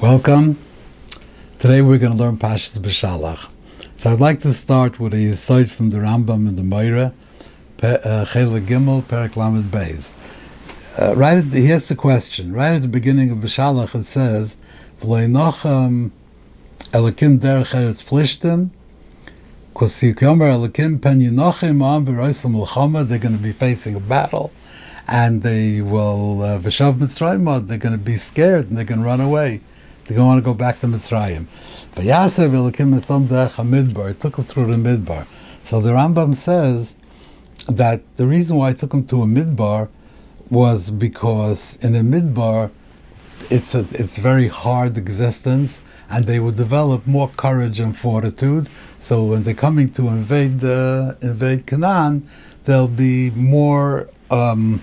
Welcome. Today we're going to learn Pashas B'Shalach. So I'd like to start with a aside from the Rambam and the Moira, uh, Chela Gimel, Perak Lamed Beis. Uh, right the, here's the question. Right at the beginning of B'Shalach it says, V'loinochem Elokim derech eretz plishtim, because they're going to be facing a battle, and they will, uh, they're going to be scared, and they're going to run away. They don't want to go back to Mitzrayim. but Vayasev Elokim Esom Derech HaMidbar. It took him through the Midbar. So the Rambam says that the reason why I took him to a Midbar was because in a Midbar, it's a it's very hard existence, and they would develop more courage and fortitude. So when they're coming to invade uh, invade Canaan, they'll be more um,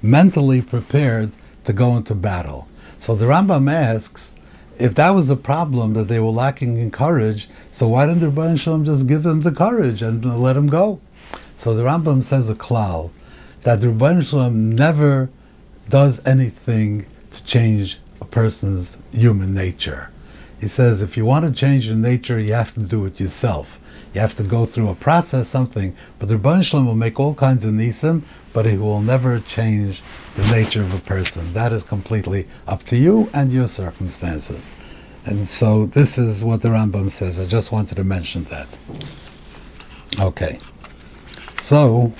mentally prepared to go into battle. So the Rambam asks, if that was the problem that they were lacking in courage, so why didn't the Rebbeinu Shalom just give them the courage and let them go? So the Rambam says a klal that the Rebbeinu Shalom never does anything to change a person's human nature. He says if you want to change your nature, you have to do it yourself. You have to go through a process, something. But the Rebbeinu Shalom will make all kinds of nisim, but he will never change the nature of a person. That is completely up to you and your circumstances. And so this is what the Rambam says. I just wanted to mention that. Okay. So,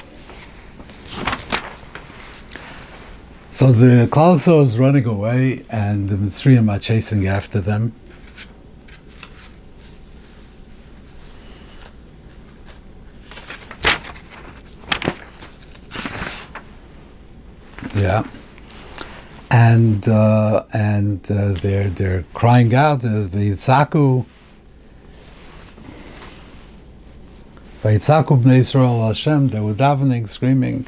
so the Klauso is running away, and the Mitzrayim are chasing after them. Yeah. And uh, and uh, they're they're crying out uh, the Yitzaku. Bnei Yisrael Hashem. They were davening, screaming,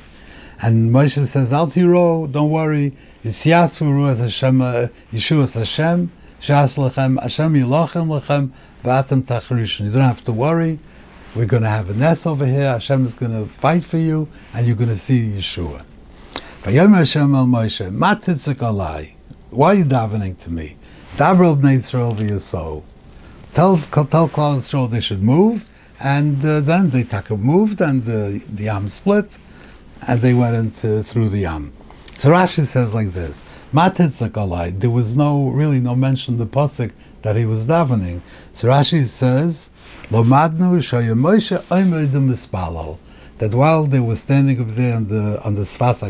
and Moshe says, "Al tiro, don't worry. It's Yasvuru as Hashem, uh, Yeshua Hashem, Shas lechem, Hashem yilochem lechem, v'atem tacharishon. You don't have to worry. We're going to have a nest over here. Hashem is going to fight for you, and you're going to see Yeshua." Hashem el Moshe. Why are you davening to me? Dabrel bnei Yisrael v'yasou. Tell, tell Klal they should move, and uh, then they taka moved, and the, the Yam split, and they went into through the Yam. So Rashi says like this: Matitzik alai. There was no really no mention in the pasuk that he was davening. So Rashi says, Lo madnu shayim Moshe oimedim mispalo that while they were standing over there on the on the Sfas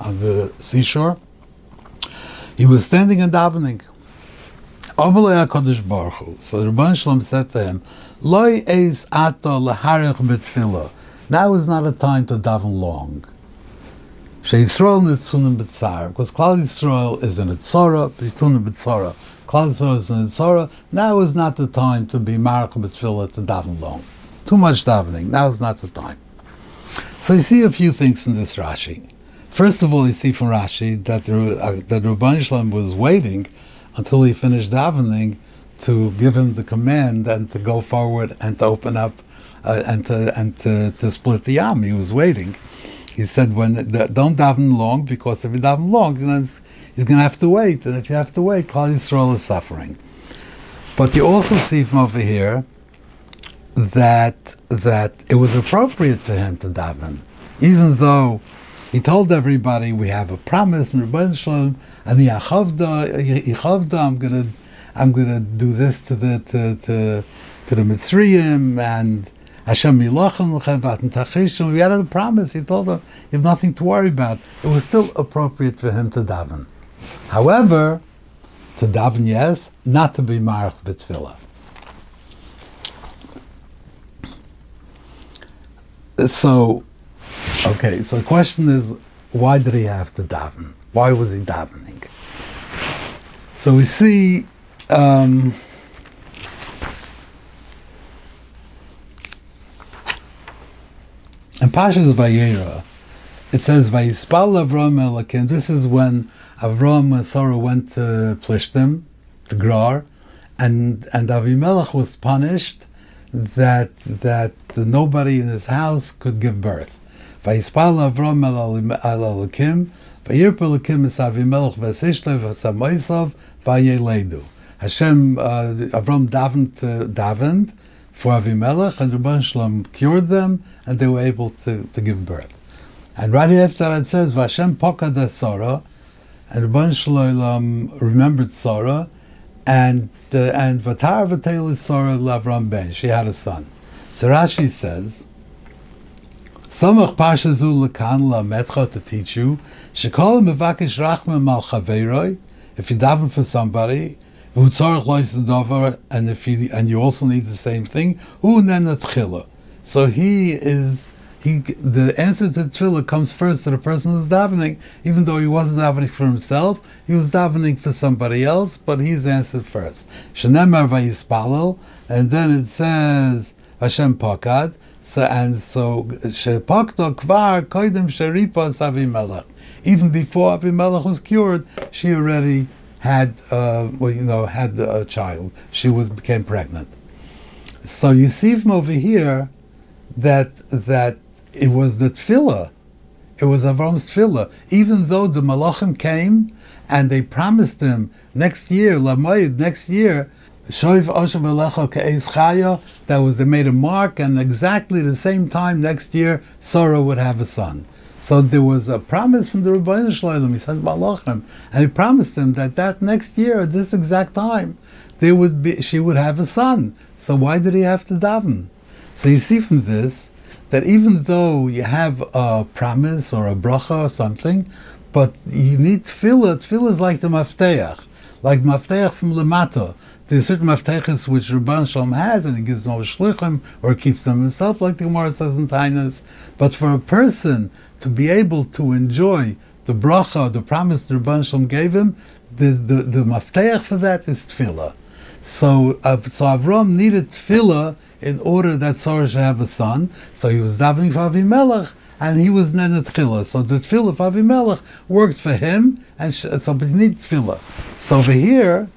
on the seashore, he was standing and davening. So Rabban Shalom said to him, Loi eis ato. Now is not a time to daven long. Sheisrael nitzunim b'tzar. Because Klal Yisrael is in a tzara, nitzunim b'tzara. Klal Yisrael is in a tzara. Now is not the time to be marich betfila to daven long. Too much davening. Now is not the time. So you see a few things in this Rashi. First of all, you see from Rashi that the, uh, that Rabban Shalom was waiting until he finished davening to give him the command and to go forward and to open up uh, and to and to, to split the yam. He was waiting. He said, "When the, don't daven long because if you daven long, then he's going to have to wait, and if you have to wait, Klal Yisrael is suffering." But you also see from over here that that it was appropriate for him to daven, even though he told everybody we have a promise and Rebbeinu Shalom and the Yachavda, I'm gonna I'm gonna do this to the to to, to the Mitzrayim and Hashem Yilachem Lechem Tachrishim. We had a promise. He told them you have nothing to worry about. It was still appropriate for him to daven. However, to daven yes, not to be marach b'tfilah. So, okay, so the question is, why did he have to daven? Why was he davening? So we see um, in Pashas Vayera, it says Vayispal Avram Elokim. This is when Avram and Sarah went to Plishtim, to Grar, and and Avimelech was punished that that nobody in his house could give birth. Hashem, uh, Avram davened, uh, davened for Avimelech, and Rabban Shalom cured them, and they were able to, to give birth. And right after that it says, Vashem pokad Sarah, and Rabban Shalom remembered Sarah, and uh, and Vatar Vatel Sarah Lavram Ben. She had a son. So Rashi says, Samach Pashazu Lakan La Metcha to teach you, Shekol Mevakish Rachma Mal Chaveroi, if you daven for somebody, and if you and you also need the same thing, so he is he the answer to the tefillah comes first to the person who's davening, even though he wasn't davening for himself, he was davening for somebody else, but he's answered first. Shenemar vayispalel, and then it says Hashem pakad. So and so shepakto kvar koidem sheripa savimelech. Even before Avimelech was cured, she already had, uh, well, you know, had a child. She was became pregnant. So you see from over here that that it was the tefillah. It was Avram's tefillah. Even though the malachim came and they promised him next year, Lamayid, next year, Oshav that was, they made a mark, and exactly the same time next year, Sarah would have a son. So there was a promise from the Rebbeinu Shalom. He sent Malachim, and he promised him that that next year, at this exact time, there would be she would have a son. So why did he have to daven? So you see from this that even though you have a promise or a bracha or something, but you need tefillah. Tefillah is like the mafteach, like mafteach from lemata. There's certain maftechas which Rabban Shalom has, and he gives them over shlichim, or keeps them himself, like the Gemara says in Taanis. But for a person to be able to enjoy the bracha, the promise the Rabban Shalom gave him, the, the, the mafteach for that is tefillah. So, uh, so Avram needed tefillah in order that Sarah should have a son. So he was davening for Avimelech, and he was Nenet Tchila. So the tefillah for Avimelech worked for him, and so but he needed tefillah. So over here,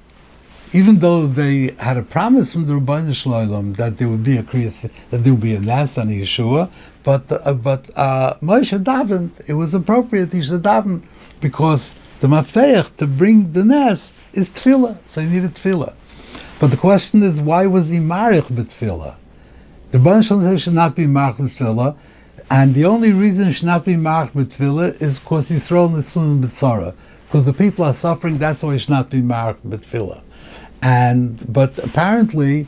even though they had a promise from the Rabbi Shalom that there would be a kriyas, that there would be a Nas and a Yeshua, but uh, but uh, Moshe davened. It was appropriate he should daven because the mafteach to bring the Nas is tefillah, so he needed tefillah. But the question is, why was he marich b'tefillah? The Rabbi Shalom should not be marich b'tefillah, and the only reason should not be marich b'tefillah is because Yisrael nesun b'tzara, because the people are suffering. That's why it should not be marich b'tefillah. And but apparently,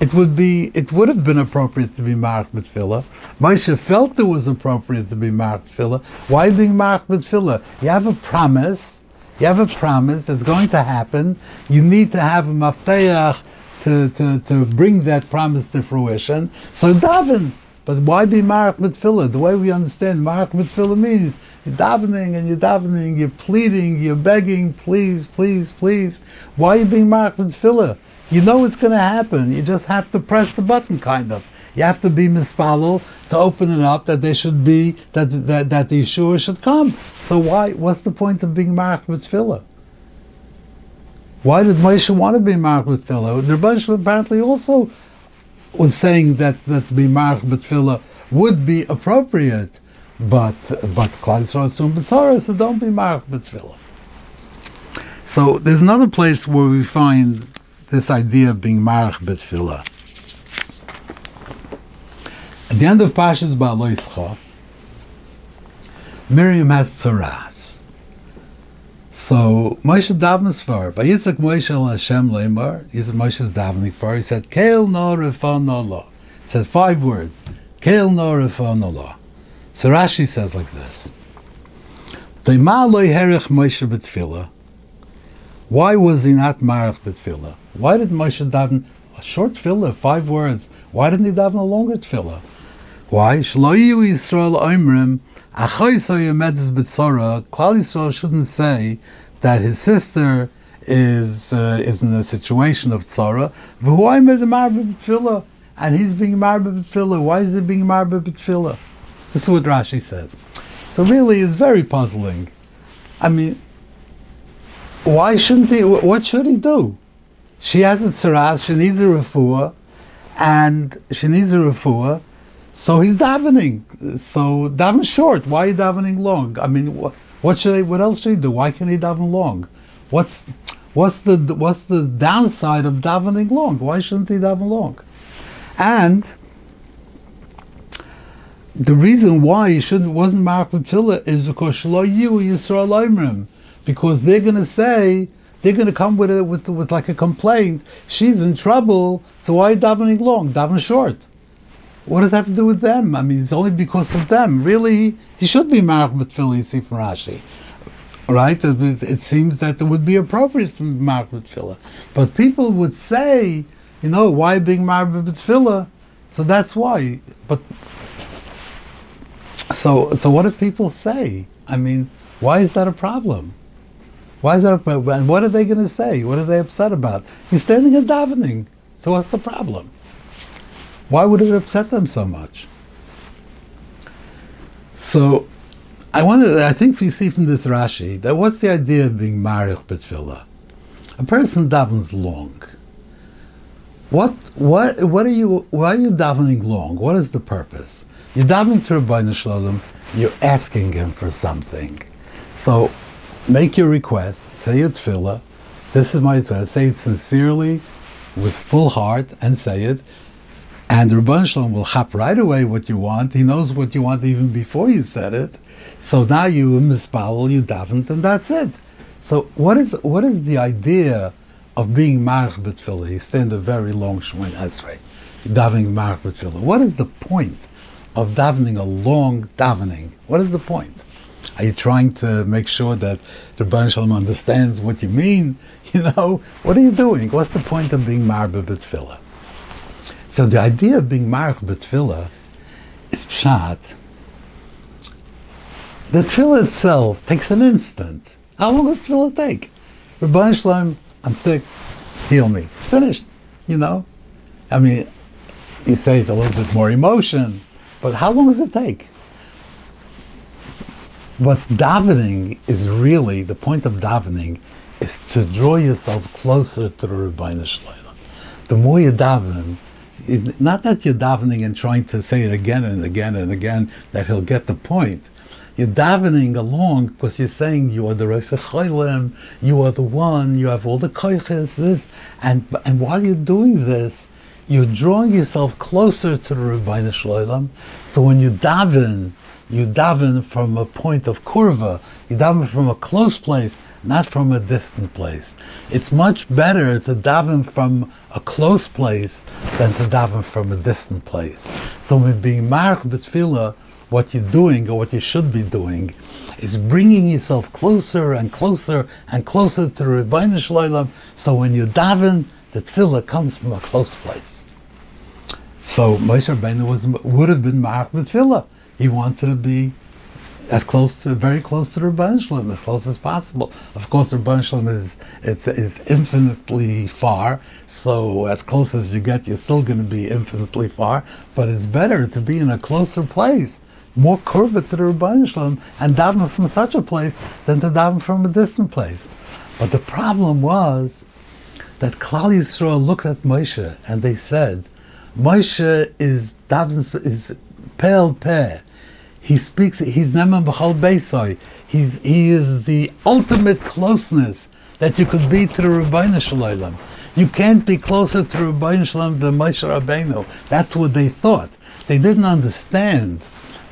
it would be it would have been appropriate to be marich b'tefillah. Moshe felt it was appropriate to be marich b'tefillah. Why being marked with? You have a promise you have a promise that's going to happen. You need to have a mafteach to, to, to bring that promise to fruition. So daven. But why be mark mitzvah? The way we understand mark mitzvah means you're davening and you're davening, you're pleading, you're begging, please, please, please. Why are you being mark mitzvah? You know it's going to happen. You just have to press the button, kind of. You have to be mispalel to open it up that there should be that that, that the Yeshua should come. So why? What's the point of being marked with tefillah? Why did Moshe want to be marked with tefillah? The Rebbe apparently also was saying that that to be marked with tefillah would be appropriate, but but Klal Yisrael soon so don't be marked with tefillah. So there's another place where we find this idea of being marked with tefillah. At the end of Pashas Ba'aloischa, Miriam has tzaras. So Moshe davens for Vayitzak Moshe al Hashem Lemar. Yitzak Moshe is davening for. He said, "Keil no refon no lo." Said five words. Keil no refon no lo. So Rashi says like this: Deima lo herich Moshe betfila. Why was he not marach betfila? Why did Moshe daven a short tefillah, five words? Why didn't he daven a longer tefillah? Why? Shloyu Yisrael Oimrim, Achoiso Yemedes B'tzora, Klal Yisrael shouldn't say that his sister is uh, is in a situation of tzara. And he's being married b'tfilah. Why is he being married b'tfilah? This is what Rashi says. So really, it's very puzzling. I mean, why shouldn't he? What should he do? She has a tzara. She needs a refuah, and she needs a refuah. So he's davening. So daven short. Why are you davening long? I mean, what, what should I? What else should he do? Why can't he daven long? What's What's the what's the downside of davening long? Why shouldn't he daven long? And the reason why he shouldn't wasn't marked with tefillah is because shlo you yisrael oimrim, because they're going to say they're going to come with it with with like a complaint. She's in trouble, so why davening long? Daven short. What does that have to do with them? I mean, it's only because of them. Really, he should be tefillah. You see from Rashi, right? It, seems that it would be appropriate for with tefillah, but people would say, you know, why being with tefillah? So that's why. But so, so what if people say? I mean, why is that a problem? Why is that a problem? And what are they going to say? What are they upset about? He's standing and davening. So what's the problem? Why would it upset them so much? So, I want to. I think we see from this Rashi that what's the idea of being marich betfillah? A person davens long. What what what are you? Why are you davening long? What is the purpose? You're davening to Rabbi Shalom, you're asking him for something. So make your request, say your tefillah, this is my request, say it sincerely, with full heart, and say it. And Rabban Shalom will hop right away what you want. He knows what you want even before you said it. So now you mispal, you davened, and that's it. So what is what is the idea of being march b'tfilah? You stand a very long shmoin esrei, davening march b'tfilah. What is the point? of davening, a long davening. What is the point? Are you trying to make sure that the Baruch Shalom understands what you mean? You know, what are you doing? What's the point of being marba b'tfilah? So the idea of being marba b'tfilah is pshat. The tefillah itself takes an instant. How long does tefillah take? Rabbi Shalom, I'm sick, heal me. Finished. You know? I mean, you say it a little bit more emotion, but how long does it take? But davening is really, the point of davening is to draw yourself closer to the Rebbeinu Shlomo. The more you daven, it, not that you're davening and trying to say it again and again and again, that he'll get the point. You're davening along because you're saying you are the Reifach Choylem, you are the one, you have all the koiches, this, and and while you're doing this, you're drawing yourself closer to the Rebbeinu Shloim. So when you daven, you daven from a point of kurva, you daven from a close place, not from a distant place. It's much better to daven from a close place than to daven from a distant place. So when being mark b'tfilah, what you're doing or what you should be doing is bringing yourself closer and closer and closer to the Rebbeinu Shloim. So when you daven, the tefillah comes from a close place. So Moshe Rabbeinu was would have been Ma'ach Tefillah. He wanted to be as close to, very close to the Rabban Shalom, as close as possible. Of course, the Rabban Shalom is, it's, is infinitely far, so as close as you get, you're still going to be infinitely far, but it's better to be in a closer place, more curved to the Rabban Shalom, and daven from such a place than to daven from a distant place. But the problem was that Klal Yisrael looked at Moshe and they said, Moshe is davens is pale peh. He speaks. He's neman b'chol beisai. He's he is the ultimate closeness that you could be to the Rebbeinu Shalom. You can't be closer to Rebbeinu Shalom than Moshe Rabbeinu. That's what they thought. They didn't understand.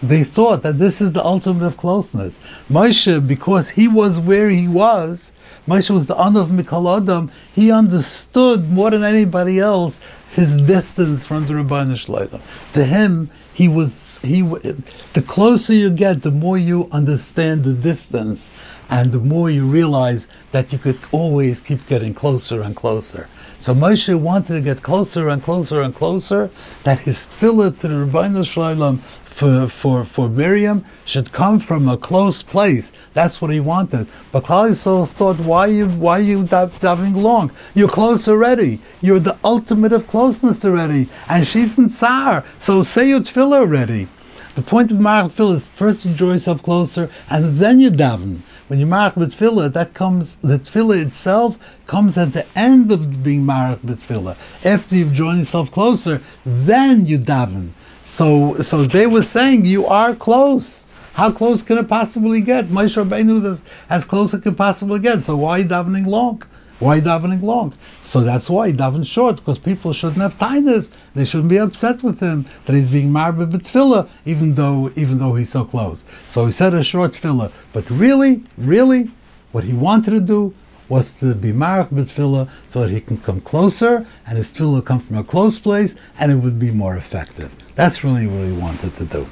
They thought that this is the ultimate of closeness. Moshe, because he was where he was, Moshe was the honor of Mikal Adam. He understood more than anybody else his distance from the Rabbanu Shlomo. To him, he was he. The closer you get, the more you understand the distance, and the more you realize that you could always keep getting closer and closer. So Moshe wanted to get closer and closer and closer. That his filler to the Rabbanu Shalom for, for, for Miriam should come from a close place. That's what he wanted. But Klal thought, why you why you davening long? You're close already. You're the ultimate of closeness already. And she's in Tsar. So say your tefillah already. The point of Tefillah is first you draw yourself closer and then you daven. When you mark with that comes the tefillah itself comes at the end of being mark with. After you've drawn yourself closer, then you daven. So, so they were saying you are close. How close can it possibly get? Moshe Rabbeinu is as, as close as it can possibly get. So why are you davening long? Why davening long? So that's why he davened short, because people shouldn't have tightness. They shouldn't be upset with him that he's being married with tefillah, even though even though he's so close. So he said a short tefillah. But really, really, what he wanted to do was to be marked with tefillah so that he can come closer and his tefillah come from a close place and it would be more effective. That's really what he wanted to do.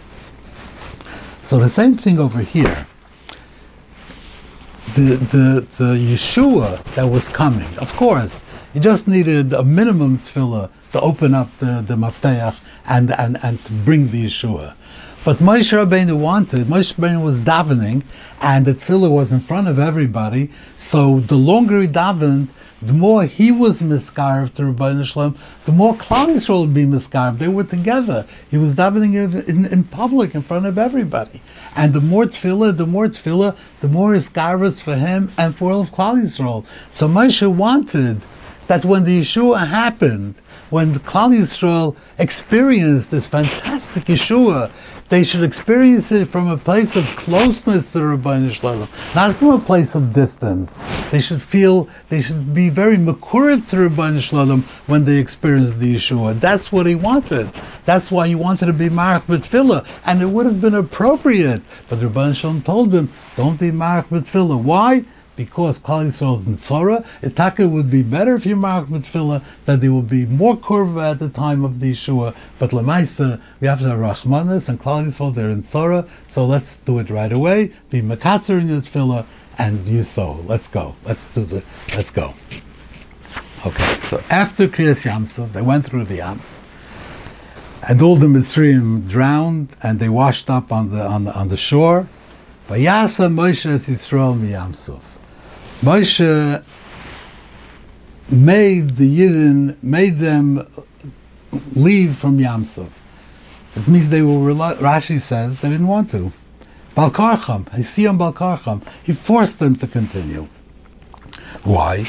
So the same thing over here. The, the, the Yeshua that was coming, of course, you just needed a minimum tefillah to open up the, the mafteach and, and, and to bring the Yeshua. But Moshe Rabbeinu wanted, Moshe Rabbeinu was davening, and the tefillah was in front of everybody. So the longer he davened, the more he was miscarved to Rabbeinu Shalom, the more Klal Yisrael would be miscarved. They were together. He was davening in, in, public, in front of everybody. And the more tefillah, the more tefillah, the more iskarvas for him and for all of Klal Yisrael. So Moshe wanted that when the Yeshua happened, when Klal Yisrael experienced this fantastic Yeshua, they should experience it from a place of closeness to Rabbi Shalom, not from a place of distance. They should feel, they should be very makuriv to Rabbi Shalom when they experience the Yeshua. That's what he wanted. That's why he wanted to be marked with and it would have been appropriate. But Rabbi Shalom told him, don't be marked with. Why? Because Klal Yisrael is in Tzora, Itaka would be better if you mark tefillah, that there would be more kurva at the time of the Yeshua. But Lemaisa, we have to have Rachmanis and Klal Yisrael, they're in Tzora, so let's do it right away. Be Makatzer in tefillah, and you so. Let's go. Let's do the, let's go. Okay, so after Kriyas Yamsov, they went through the Yam, and all the Mitzrayim drowned, and they washed up on the, on the, on the shore. Vayasa Moshe Yisrael miyamsov. Moshe made the Yidden, made them leave from Yamsov. It means they were, Rashi says, they didn't want to. Balkarcham, I see on Balkarcham, he forced them to continue. Why?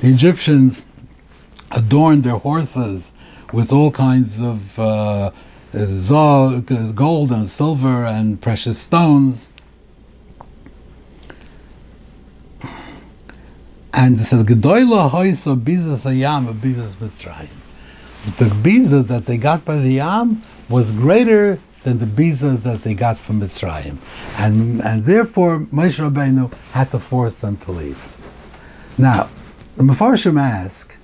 The Egyptians adorned their horses with all kinds of uh, gold and silver and precious stones. And it says, Gedoyla hoisa bizas ayam bizas mitzrayim. The biza that they got by the yam was greater than the biza that they got from Mitzrayim. And, and therefore, Moshe Rabbeinu had to force them to leave. Now, the Mefarshim ask,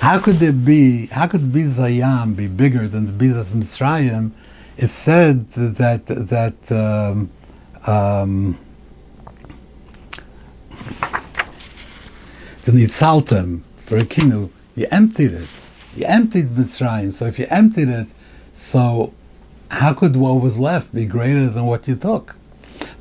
how could it be, how could Bizayam be bigger than the Bizas Mitzrayim? It's said that, that, um, um, the Nitzaltem, for a kinu, you emptied it. You emptied Mitzrayim. So if you emptied it, so how could what was left be greater than what you took?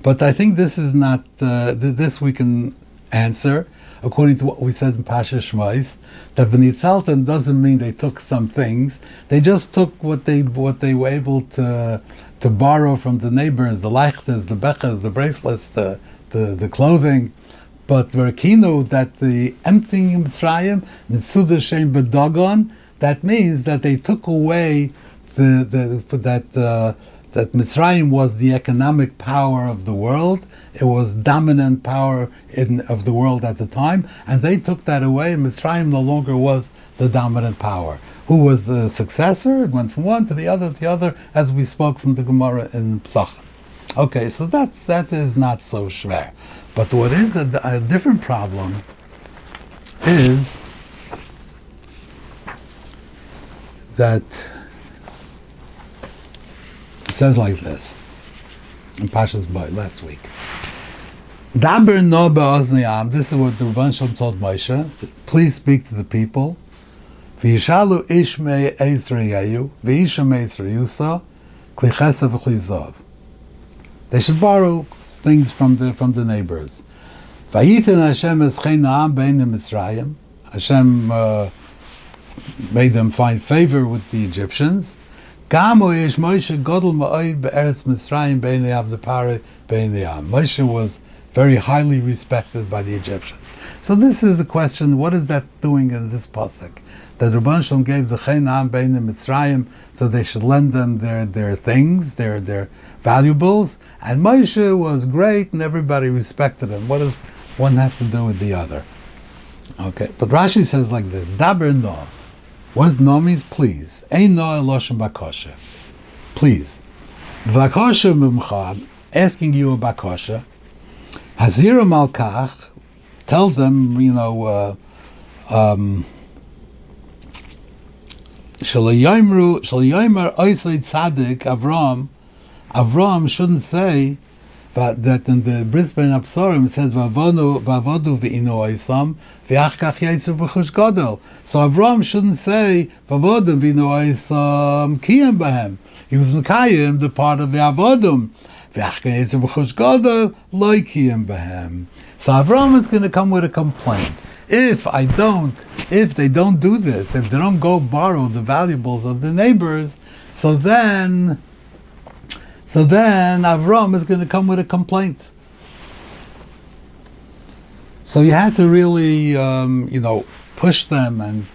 But I think this is not, uh, this we can answer according to what we said in Pasha Shmais, that V'nitzaltem doesn't mean they took some things. They just took what they what they were able to to borrow from the neighbors, the leichtes, the bechas, the bracelets, the the, the clothing. But Verkino that the emptying Mitzrayim, Nitzuda Shem Bedagon, that means that they took away the, the that uh, that Mitzrayim was the economic power of the world. It was dominant power in, of the world at the time, and they took that away. Mitzrayim no longer was the dominant power. Who was the successor? It went from one to the other to the other, as we spoke from the Gemara in Psachim. Okay, so that that is not so schwer. But what is a, a different problem is that says like this in Pasha's Boy last week. Daber no be'ozniyam. This is what the Rabban Shalom told Moshe. Please speak to the people. V'yishalu ish me Eizrayayu, v'isha me Eizrayusa, kli chesed v'chli They should borrow things from the from the neighbors. Vayitin Hashem eschein na'am bein Mitzrayim. Hashem uh, made them find favor with the Egyptians. Gamo yesh Moshe godel ma'oid be'eretz Mitzrayim b'nei avdepare b'nei am. Moshe was very highly respected by the Egyptians. So this is the question, what is that doing in this pasuk? That Rabban Shalom gave the Chenam b'nei Mitzrayim so they should lend them their, their things, their, their valuables, and Moshe was great and everybody respected him. What does one have to do with the other? Okay, but Rashi says like this, Daber no. What does no means? Please. Ein no eloshem bakosha. Please. Bakosha mimcha, asking you a bakosha. Hazira malkach, tell them, you know, uh, um, Shalayimer Oisaid Tzaddik Avram, Avram shouldn't say that, that in the Bris Bein Habesorim it says Vavodu v'ino Oisam v'achkach yaitzu b'chush. So Avram shouldn't say Vavodu v'ino Oisam kiyem b'hem. He was Mekayim, the part of the. V'achkach yaitzu b'chush loy kiyem b'hem. So Avram is going to come with a complaint. If I don't, if they don't do this, if they don't go borrow the valuables of the neighbors, so then, so then Avram is going to come with a complaint. So you had to really, um, you know, push them and,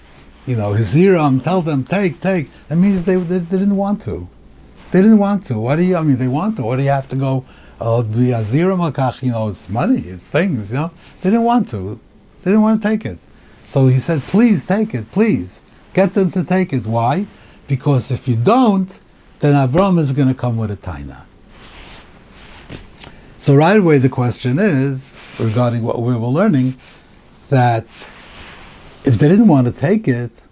you know, Hiziram, tell them, take, take. That means they, they, they didn't want to. They didn't want to. What do you, I mean, they want to. What do you have to go, uh, the Aziram you know, it's money, it's things, you know. They didn't want to. They didn't want to take it. So he said, please take it, please. Get them to take it. Why? Because if you don't, then Avram is going to come with a taina. So right away the question is, regarding what we were learning, that if they didn't want to take it,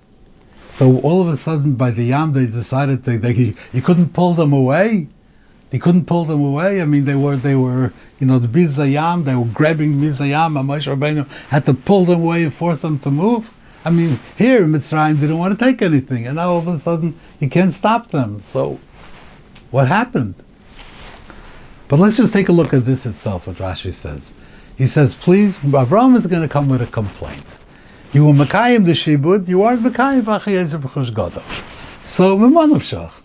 so all of a sudden by the Yam they decided they, they, you couldn't pull them away. They couldn't pull them away. I mean, they were, they were, you know, the Bizayam, they were grabbing Bizayam, and Moshe Rabbeinu had to pull them away and force them to move. I mean, here Mitzrayim didn't want to take anything, and now all of a sudden you can't stop them. So, what happened? But let's just take a look at this itself, what Rashi says. He says, please, Avram is going to come with a complaint. You were Mekayim the Shibud, you aren't Mekayim V'achiyezir B'chush Gadol. So, Mimanov Shach.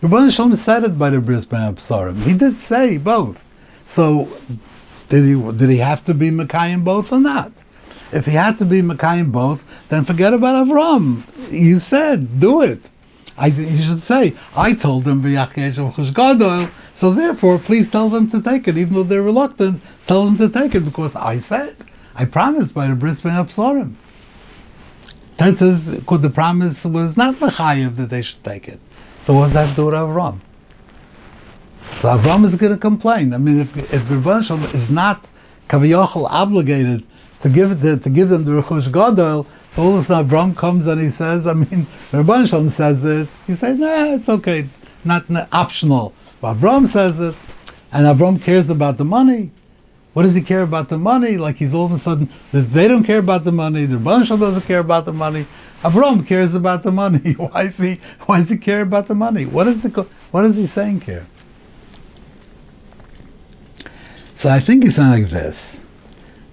Rabban Shalom said it by the Bris Bein Habesarim. He did say both. So, did he did he have to be Mekayim both or not? If he had to be Mekayim both, then forget about Avram. You said, do it. I, you should say, I told them so therefore, please tell them to take it, even though they're reluctant. Tell them to take it because I said, I promised by the Bris Bein Habesarim. Turns out, the promise was not Mechayiv that they should take it. So what's that do with Avram? So Avram is going to complain. I mean, if, if the Rebbe is not Kaviyachal obligated to give the, to give them the Rechush Gadol, so all of a sudden Avram comes and he says, I mean, Rabban Shalom says it, he says, nah, it's okay, it's not, not optional. But Avram says it, and Avram cares about the money. What does he care about the money? Like he's all of a sudden, they don't care about the money, the Rabban Shalom doesn't care about the money. Avram cares about the money. Why is he? Why does he care about the money? What is it? What is he saying here? So I think it's something like this: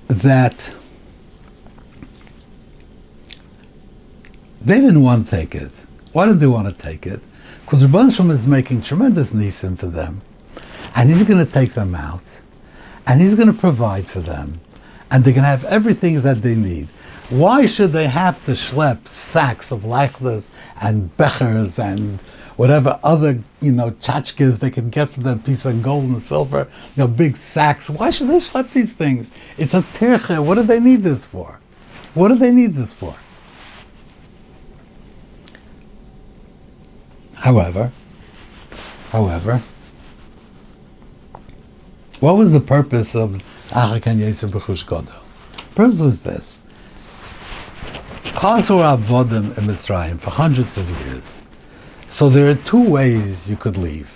that they didn't want to take it. Why did they want to take it? Because Rabban Shalom is making tremendous nisim for them, and he's going to take them out, and he's going to provide for them, and they're going to have everything that they need. Why should they have to schlep sacks of lachlas and bechers and whatever other, you know, tchotchkes they can get for them, piece of gold and silver, you know, big sacks. Why should they schlep these things? It's a tirche. What do they need this for? What do they need this for? However, however, what was the purpose of Achakan Yetzer B'chush Godel? purpose was this. Chas avodim in Mitzrayim for hundreds of years. So there are two ways you could leave.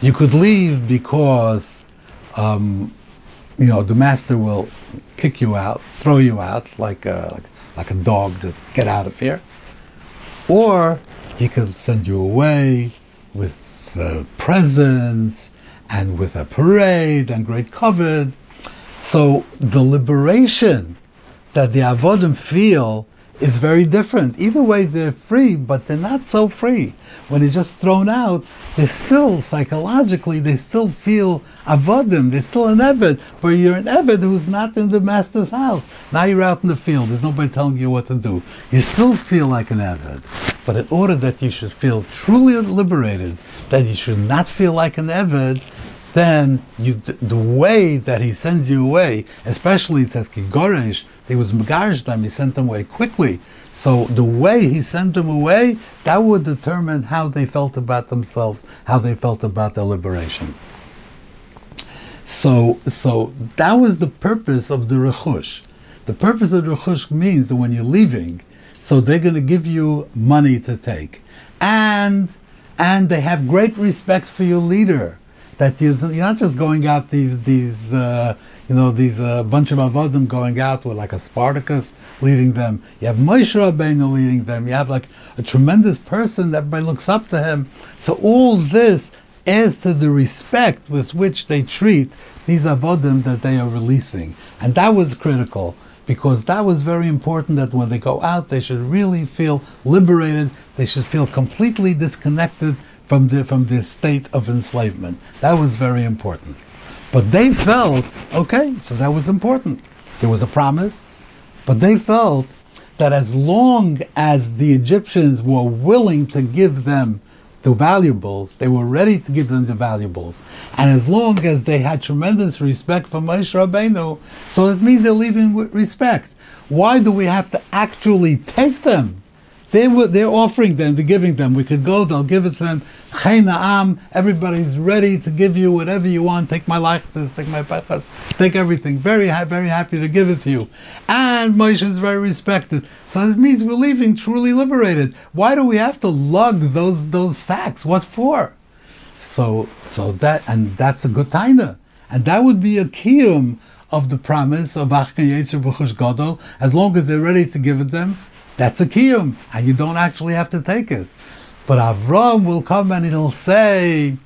You could leave because, um, you know, the master will kick you out, throw you out like a, like a dog, just get out of here. Or he could send you away with uh, presents and with a parade and great covet. So the liberation that the avodim feel is very different. Either way, they're free, but they're not so free. When they're just thrown out, they're still, psychologically, they still feel avodim. They're still an Eved, but you're an Eved who's not in the master's house. Now you're out in the field. There's nobody telling you what to do. You still feel like an Eved. But in order that you should feel truly liberated, that you should not feel like an Eved, then you, the way that he sends you away, especially it says Kigoresh, he was Megarish them, he sent them away quickly. So the way he sent them away, that would determine how they felt about themselves, how they felt about their liberation. So, so that was the purpose of the rechush. The purpose of the rechush means that when you're leaving, so they're going to give you money to take, and and they have great respect for your leader that you, are not just going out these these uh, you know these uh, bunch of avodim going out with like a Spartacus leading them. You have Moshe Rabbeinu leading them. You have like a tremendous person that everybody looks up to him. So all this adds to the respect with which they treat these avodim that they are releasing, and that was critical because that was very important that when they go out, they should really feel liberated. They should feel completely disconnected from the from the state of enslavement. That was very important. But they felt okay, so that was important. There was a promise, but they felt that as long as the Egyptians were willing to give them the valuables, they were ready to give them the valuables, and as long as they had tremendous respect for Moshe Rabbeinu, so it means they're leaving with respect. Why do we have to actually take them? They were, they're offering them, they're giving them. We could go, they'll give it to them. Chayna'am, everybody's ready to give you whatever you want. Take my lachtas, take my pechas, take everything. Very, very happy to give it to you. And Moshe is very respected. So it means we're leaving truly liberated. Why do we have to lug those, those sacks? What for? So, so that, and that's a good taina. And that would be a kiyum of the promise of Achkan Yetzer B'chush Gadol, as long as they're ready to give it them, that's a kiyum, and you don't actually have to take it. But Avram will come and he'll say,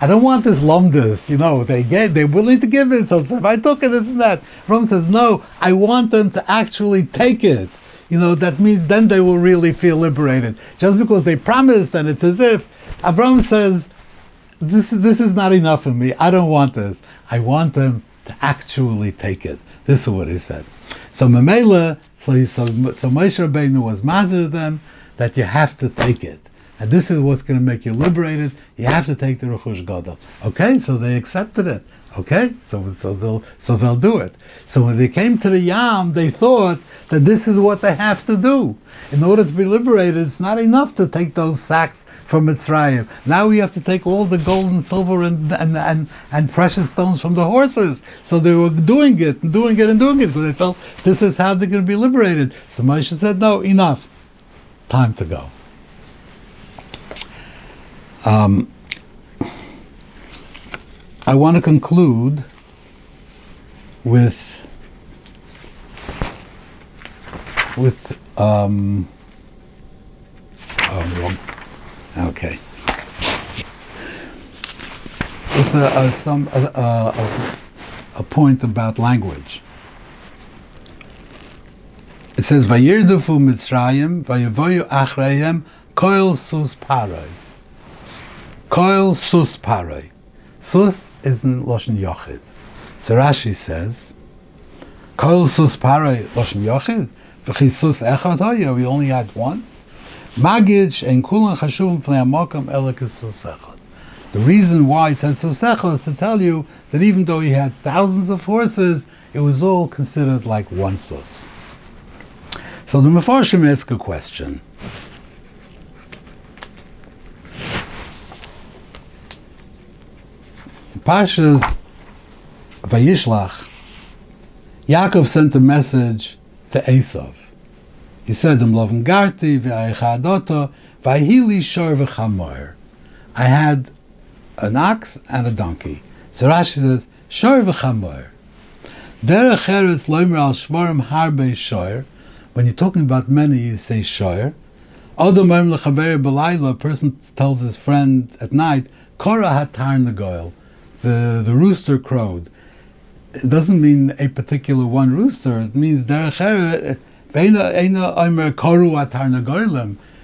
I don't want this lumdus, you know, they get, they're willing to give it, so if I took it, isn't that? Avram says, no, I want them to actually take it. You know, that means then they will really feel liberated. Just because they promised, and it's as if Avram says, this, this is not enough for me, I don't want this. I want them to actually take it. This is what he said. So Mamela, so, so, so Moshe Rabbeinu was mazir them that you have to take it. And this is what's going to make you liberated. You have to take the Rechush Gadol. Okay, so they accepted it. Okay, so so they'll so they'll do it. So when they came to the Yam, they thought that this is what they have to do in order to be liberated. It's not enough to take those sacks from Mitzrayim. Now we have to take all the gold and silver and and, and, and precious stones from the horses. So they were doing it and doing it and doing it because they felt this is how they're going to be liberated. So Moshe said, "No, enough. Time to go." Um, I want to conclude with with um, oh. Okay. With a, a some a, a, a point about language. It says Vayirdufu Mitzrayim Vayavoyu Achreihem Koil Sus Paroi. Koil Sus Paroi. Sus is in Loshen Yochid. So says, Kol sus paray Loshen Yochid, v'chi sus echad hoya, we only had one. Magid and kulan chashuvim fnei amokam elek sus echad. The reason why it says sus echad is to tell you that even though he had thousands of horses, it was all considered like one sus. So the Mefarshim ask a question. Pasha's Vayishlach, Yaakov sent a message to Esav. He said, "Im garti v'aychadoto v'ahili shor v'chamor." I had an ox and a donkey. So Rashi says, "Shor v'chamor." Derech eretz loimer al shvorim harbe shor. When you're talking about many, you say shor. Odom lechaver belayla. A person tells his friend at night, "Kora hatar negoil." The, the rooster crowed. It doesn't mean a particular one rooster. It means.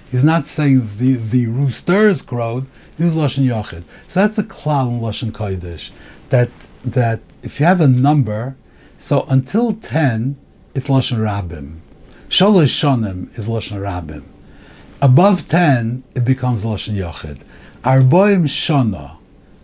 He's not saying the, the roosters crowed. He was lashon yachid. So that's a klal in lashon kodesh. That that if you have a number, so until ten, it's lashon rabim. Shalosh shonim is lashon rabim. Above ten, it becomes lashon yachid. Arboim shana,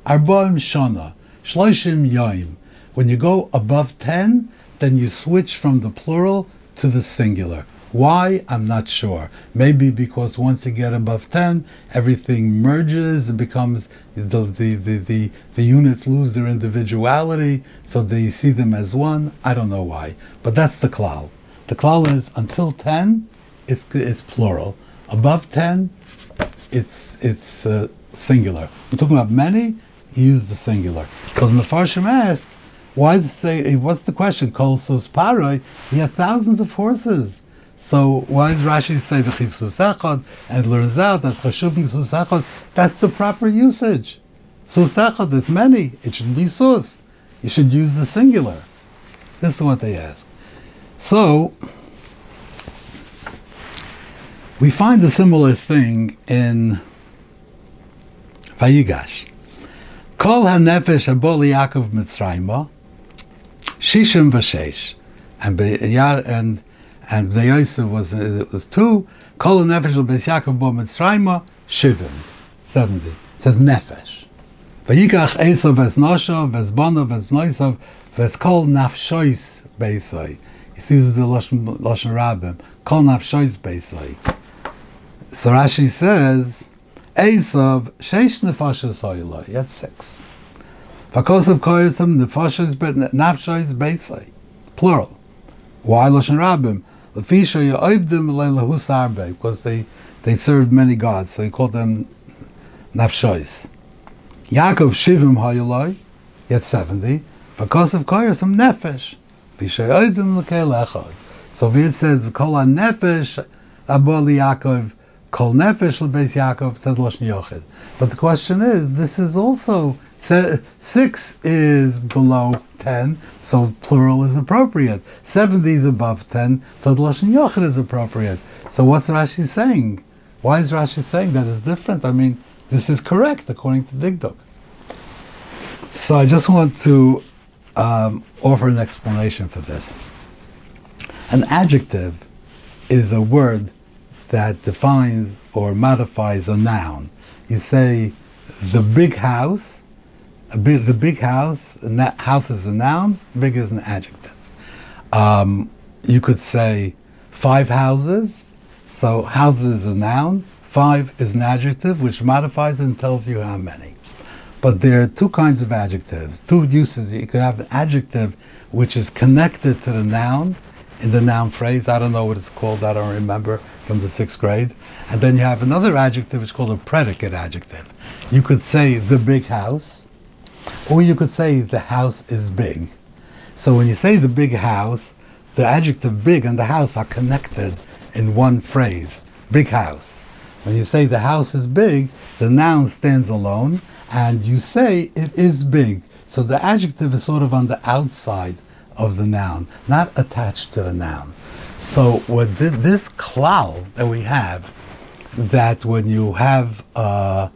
arboim shana, shloishim yoim. When you go above ten, then you switch from the plural to the singular. Why? I'm not sure. Maybe because once you get above 10, everything merges, it becomes, the, the, the, the, the units lose their individuality, so they see them as one. I don't know why. But that's the klal. The klal is until 10, it's, it's plural. Above 10, it's, it's uh, singular. We're talking about many, you use the singular. So the Mefarshim ask, why does it say, eh, what's the question? Kol sus paroi, he had thousands of horses. So why does Rashi say v'chisus and learns out that's chashuv sus That's the proper usage. Sus echad, many. It shouldn't be sus. You should use the singular. This is what they ask. So we find a similar thing in Vayigash. Kol hanefesh haboli Yaakov Mitzrayma, shishim v'sheish, and and and the Yosef was uh, it was two. Kol nefesh beis Yaakov bo Mitzrayma shivim, seventy. It says nefesh. Vayikach Esav ves Nosha ves Bana ves Kol nafshois beisai. He uses the lashon lashon rabbim. Kol nafshois beisai. So Rashi says Esav sheish nefashos hoyla. He had six. Vakosav koyasam nefashos nafshois beisai. Plural. Why lashon rabbim? Because they, they served many gods, so he called them nafshois. Yaakov Shivim Hayaloi, yet 70. Because of some Nefesh. So here it says, Kol Nefesh Aboli Yaakov Kol nefesh lebeis Yaakov says Lashon Yochid. But the question is, this is also six is below ten, so plural is appropriate. Seventy is above ten, so Lashon Yochid is appropriate. So what's Rashi saying? Why is Rashi saying that is different? I mean, this is correct according to Dikduk. So I just want to um, offer an explanation for this. An adjective is a word that defines or modifies a noun. You say the big house, big, the big house, and that house is a noun, big is an adjective. Um, you could say five houses, so houses is a noun, five is an adjective which modifies and tells you how many. But there are two kinds of adjectives, two uses. You could have an adjective which is connected to the noun in the noun phrase. I don't know what it's called, I don't remember from the sixth grade. And then you have another adjective, it's called a predicate adjective. You could say the big house, or you could say the house is big. So when you say the big house, the adjective big and the house are connected in one phrase, big house. When you say the house is big, the noun stands alone, and you say it is big. So the adjective is sort of on the outside of the noun, not attached to the noun. So what this klal that we have, that when you have, uh,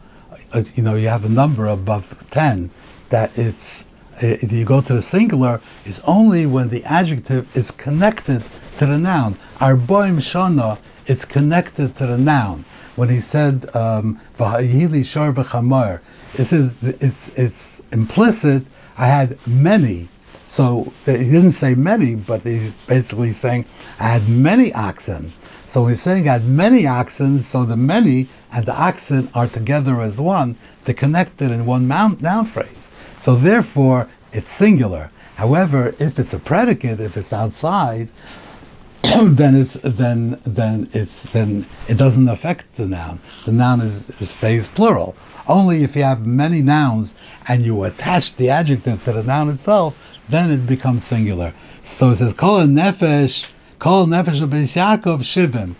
you know, you have a number above ten, that it's if you go to the singular, is only when the adjective is connected to the noun. Arboim shana, it's connected to the noun. When he said v'hayili shar v'chamar, it says it's it's implicit. I had many so he didn't say many, but he's basically saying, I had many oxen. So he's saying I had many oxen, so the many and the oxen are together as one. They're connected in one noun phrase. So therefore, it's singular. However, if it's a predicate, if it's outside, then it's then then it's then it doesn't affect the noun. The noun is stays plural. Only if you have many nouns and you attach the adjective to the noun itself, then it becomes singular. So it says, Kol nefesh, Kol nefesh Beis Yaakov shivim.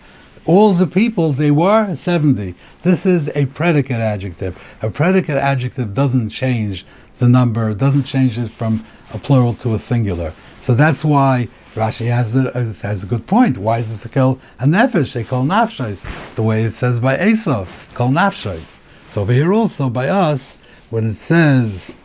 All the people, they were 70. This is a predicate adjective. A predicate adjective doesn't change the number, doesn't change it from a plural to a singular. So that's why Rashi has a, has a good point. Why is it called a nefesh? They call nafshais, the way it says by Esav, call nafshais. So over here also by us, when it says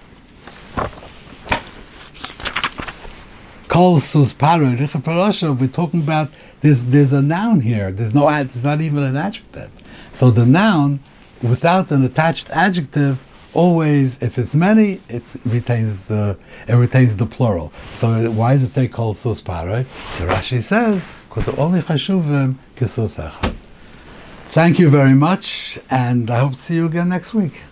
Kol sus paro we're talking about there's there's a noun here. There's no there's not even an adjective. So the noun, without an attached adjective, always if it's many, it retains the it retains the plural. So why does it say kol sus paro? So Rashi says because only chashuvim kisus Thank you very much, and I hope to see you again next week.